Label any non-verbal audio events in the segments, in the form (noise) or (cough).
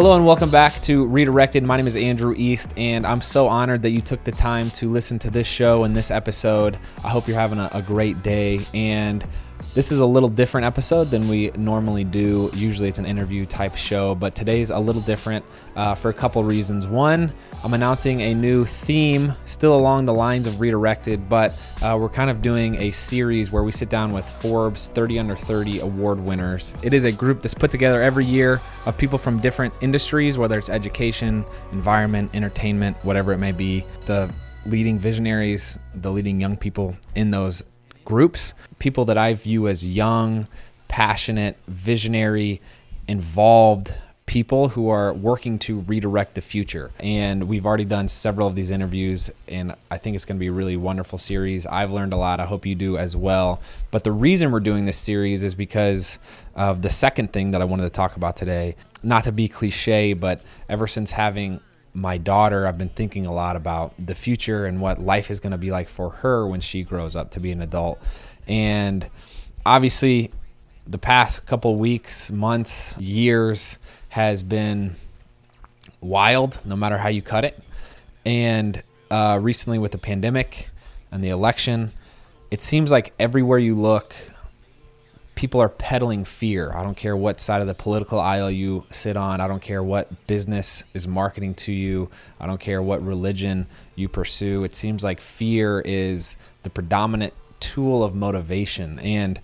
Hello and welcome back to Redirected. My name is Andrew East, and I'm so honored that you took the time to listen to this show and this episode. I hope you're having a, a great day. And this is a little different episode than we normally do. Usually it's an interview type show, but today's a little different uh, for a couple reasons. One, I'm announcing a new theme, still along the lines of Redirected, but uh, we're kind of doing a series where we sit down with Forbes 30 Under 30 award winners. It is a group that's put together every year of people from different industries, whether it's education, environment, entertainment, whatever it may be. The leading visionaries, the leading young people in those groups, people that I view as young, passionate, visionary, involved people who are working to redirect the future. And we've already done several of these interviews, and I think it's going to be a really wonderful series. I've learned a lot. I hope you do as well. But the reason we're doing this series is because of the second thing that I wanted to talk about today. Not to be cliche, but ever since having my daughter, I've been thinking a lot about the future and what life is going to be like for her when she grows up to be an adult. And obviously, the past couple weeks, months, years has been wild, no matter how you cut it. And uh, recently, with the pandemic and the election, it seems like everywhere you look, people are peddling fear. I don't care what side of the political aisle you sit on. I don't care what business is marketing to you. I don't care what religion you pursue. It seems like fear is the predominant tool of motivation. And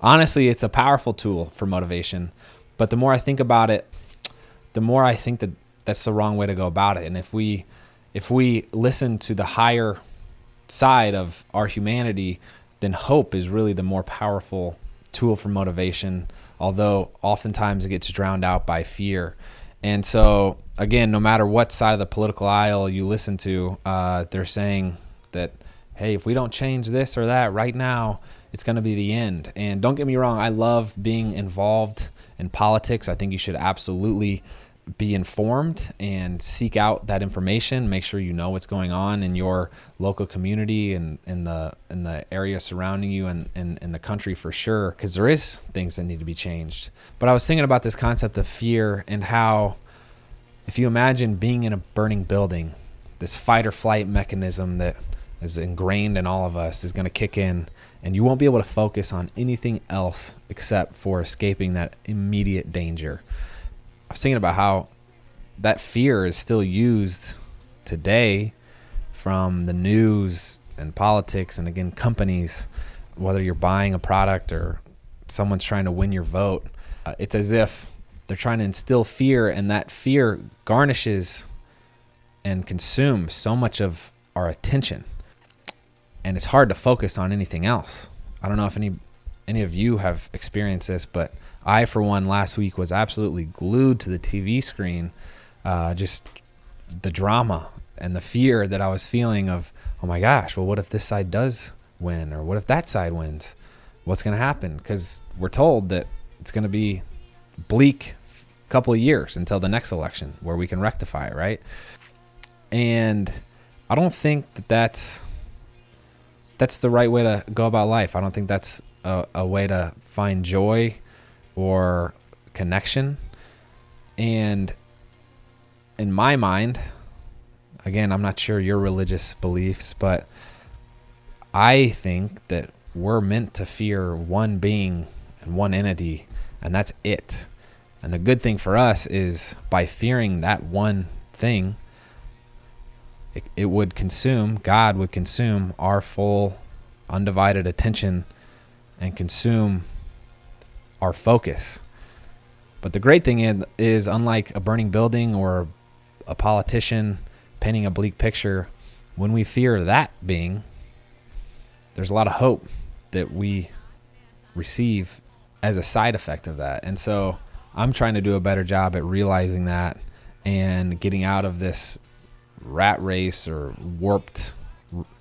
honestly, it's a powerful tool for motivation. But the more I think about it, the more I think that that's the wrong way to go about it. And if we if we listen to the higher side of our humanity, then hope is really the more powerful tool for motivation, although oftentimes it gets drowned out by fear. And so, again, no matter what side of the political aisle you listen to, uh, they're saying that, hey, if we don't change this or that right now, it's going to be the end. And don't get me wrong, I love being involved in politics. I think you should absolutely be informed and seek out that information. Make sure you know what's going on in your local community and in the in the area surrounding you and in, in the country for sure, because there is things that need to be changed. But I was thinking about this concept of fear and how, if you imagine being in a burning building, this fight or flight mechanism that is ingrained in all of us is going to kick in and you won't be able to focus on anything else except for escaping that immediate danger. I was thinking about how that fear is still used today from the news and politics and again companies whether you're buying a product or someone's trying to win your vote. Uh, it's as if they're trying to instill fear and that fear garnishes and consumes so much of our attention. And it's hard to focus on anything else. I don't know if any any of you have experienced this but I, for one, last week was absolutely glued to the TV screen. Uh, just the drama and the fear that I was feeling of, oh my gosh, well, what if this side does win? Or what if that side wins? What's going to happen? Because we're told that it's going to be bleak couple of years until the next election where we can rectify it, right? And I don't think that that's that's the right way to go about life. I don't think that's a, a way to find joy or connection. And in my mind, again, I'm not sure your religious beliefs, but I think that we're meant to fear one being and one entity, and that's it. And the good thing for us is by fearing that one thing, it, it would consume, God would consume our full, undivided attention and consume our focus. But the great thing is, unlike a burning building or a politician painting a bleak picture, when we fear that being, there's a lot of hope that we receive as a side effect of that. And so I'm trying to do a better job at realizing that and getting out of this rat race or warped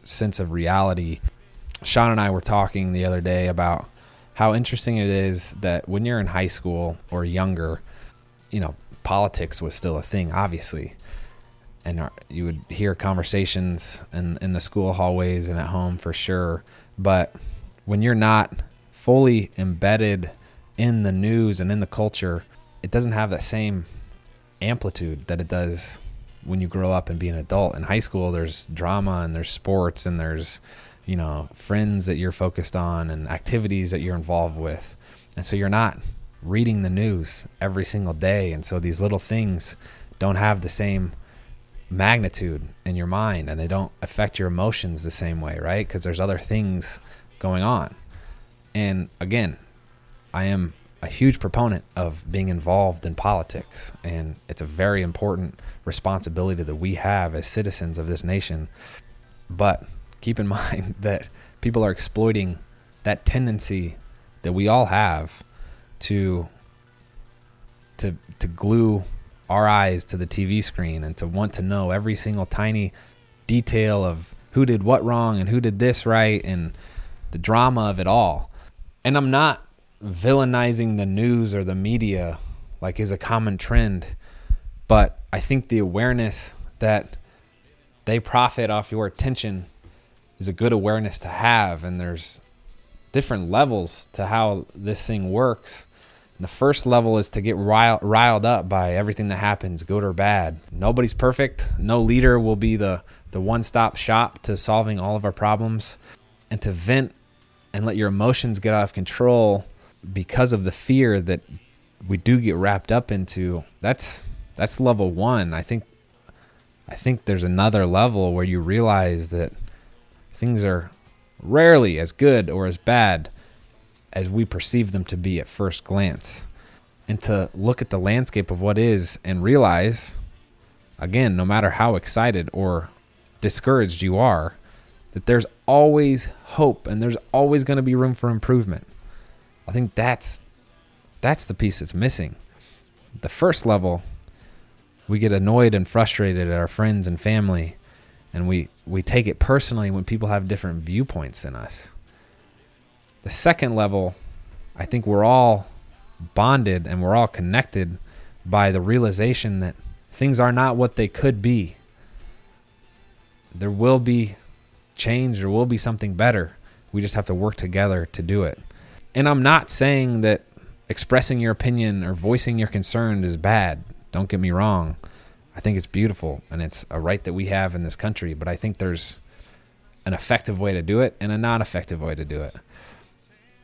sense of reality. Sean and I were talking the other day about how interesting it is that when you're in high school or younger, you know, politics was still a thing, obviously. And uh, you would hear conversations in, in the school hallways and at home for sure. But when you're not fully embedded in the news and in the culture, it doesn't have that same amplitude that it does when you grow up and be an adult. In high school, there's drama and there's sports and there's, you know, friends that you're focused on and activities that you're involved with. And so you're not reading the news every single day. And so these little things don't have the same magnitude in your mind and they don't affect your emotions the same way, right? Because there's other things going on. And again, I am a huge proponent of being involved in politics, and it's a very important responsibility that we have as citizens of this nation. But keep in (laughs) mind that people are exploiting that tendency that we all have to to to glue our eyes to the TV screen and to want to know every single tiny detail of who did what wrong and who did this right and the drama of it all. And I'm not villainizing the news or the media like is a common trend, but I think the awareness that they profit off your attention is a good awareness to have and there's different levels to how this thing works the first level is to get riled, riled up by everything that happens, good or bad. Nobody's perfect. No leader will be the, the one stop shop to solving all of our problems. And to vent and let your emotions get out of control because of the fear that we do get wrapped up into, that's that's level one. I think I think there's another level where you realize that things are rarely as good or as bad as we perceive them to be at first glance. And to look at the landscape of what is and realize, again, no matter how excited or discouraged you are, that there's always hope and there's always going to be room for improvement. I think that's that's the piece that's missing. The first level, we get annoyed and frustrated at our friends and family, and we we take it personally when people have different viewpoints than us. The second level, I think we're all bonded and we're all connected by the realization that things are not what they could be. There will be change, there will be something better. We just have to work together to do it. And I'm not saying that expressing your opinion or voicing your concern is bad. Don't get me wrong. I think it's beautiful and it's a right that we have in this country, but I think there's an effective way to do it and a non effective way to do it.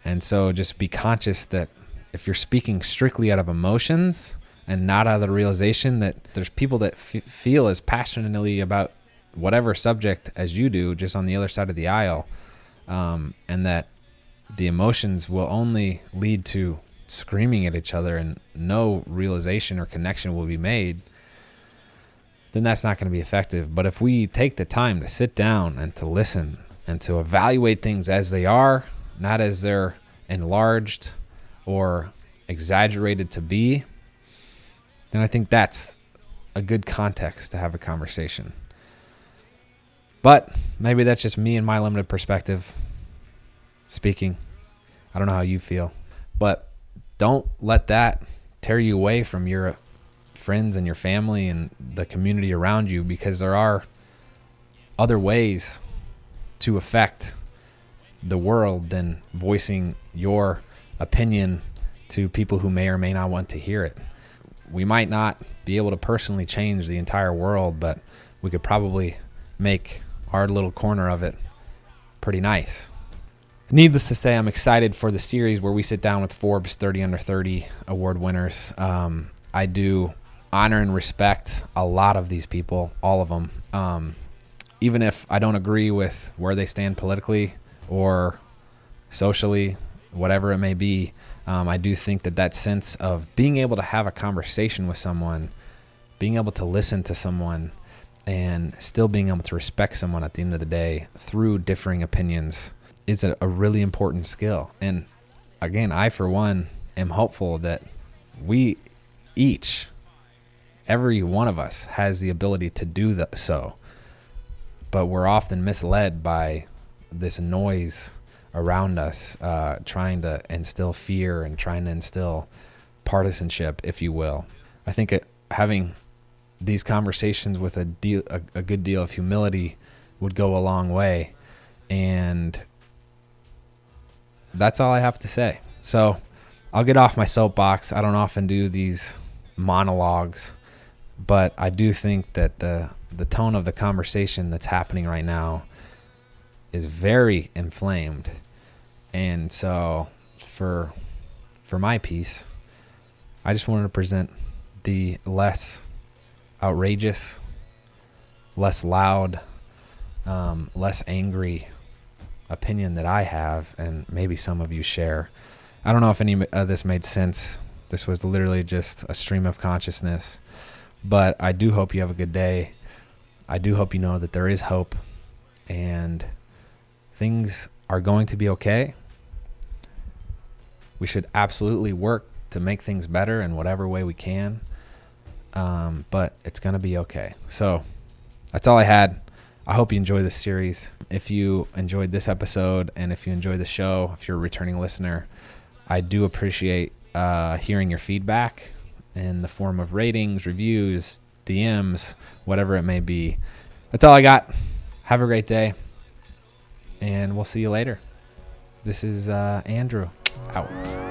And so just be conscious that if you're speaking strictly out of emotions and not out of the realization that there's people that f- feel as passionately about whatever subject as you do, just on the other side of the aisle, um, and that the emotions will only lead to screaming at each other and no realization or connection will be made, then that's not going to be effective. But if we take the time to sit down and to listen and to evaluate things as they are not as they're enlarged or exaggerated to be, then I think that's a good context to have a conversation. But maybe that's just me and my limited perspective speaking. I don't know how you feel, but don't let that tear you away from your friends and your family and the community around you because there are other ways to affect the world than voicing your opinion to people who may or may not want to hear it. We might not be able to personally change the entire world, but we could probably make our little corner of it pretty nice. Needless to say, I'm excited for the series where we sit down with Forbes 30 Under 30 award winners. Um, I do honor and respect a lot of these people, all of them. Um, even if I don't agree with where they stand politically, or socially, whatever it may be, um, I do think that that sense of being able to have a conversation with someone, being able to listen to someone, and still being able to respect someone at the end of the day through differing opinions is a, a really important skill. And again, I, for one, am hopeful that we each, every one of us, has the ability to do the, so. But we're often misled by this noise around us, uh, trying to instill fear and trying to instill partisanship, if you will. I think it, having these conversations with a, deal, a, a good deal of humility would go a long way. And that's all I have to say. So I'll get off my soapbox. I don't often do these monologues, but I do think that the the tone of the conversation that's happening right now is very inflamed. And so for for my piece, I just wanted to present the less outrageous, less loud, um, less angry opinion that I have, and maybe some of you share. I don't know if any of this made sense. This was literally just a stream of consciousness. But I do hope you have a good day. I do hope you know that there is hope and things are going to be okay. We should absolutely work to make things better in whatever way we can. Um, but it's going to be okay. So that's all I had. I hope you enjoy this series. If you enjoyed this episode and if you enjoy the show, if you're a returning listener, I do appreciate uh, hearing your feedback in the form of ratings, reviews, DMs, whatever it may be. That's all I got. Have a great day, and we'll see you later. This is uh, Andrew out.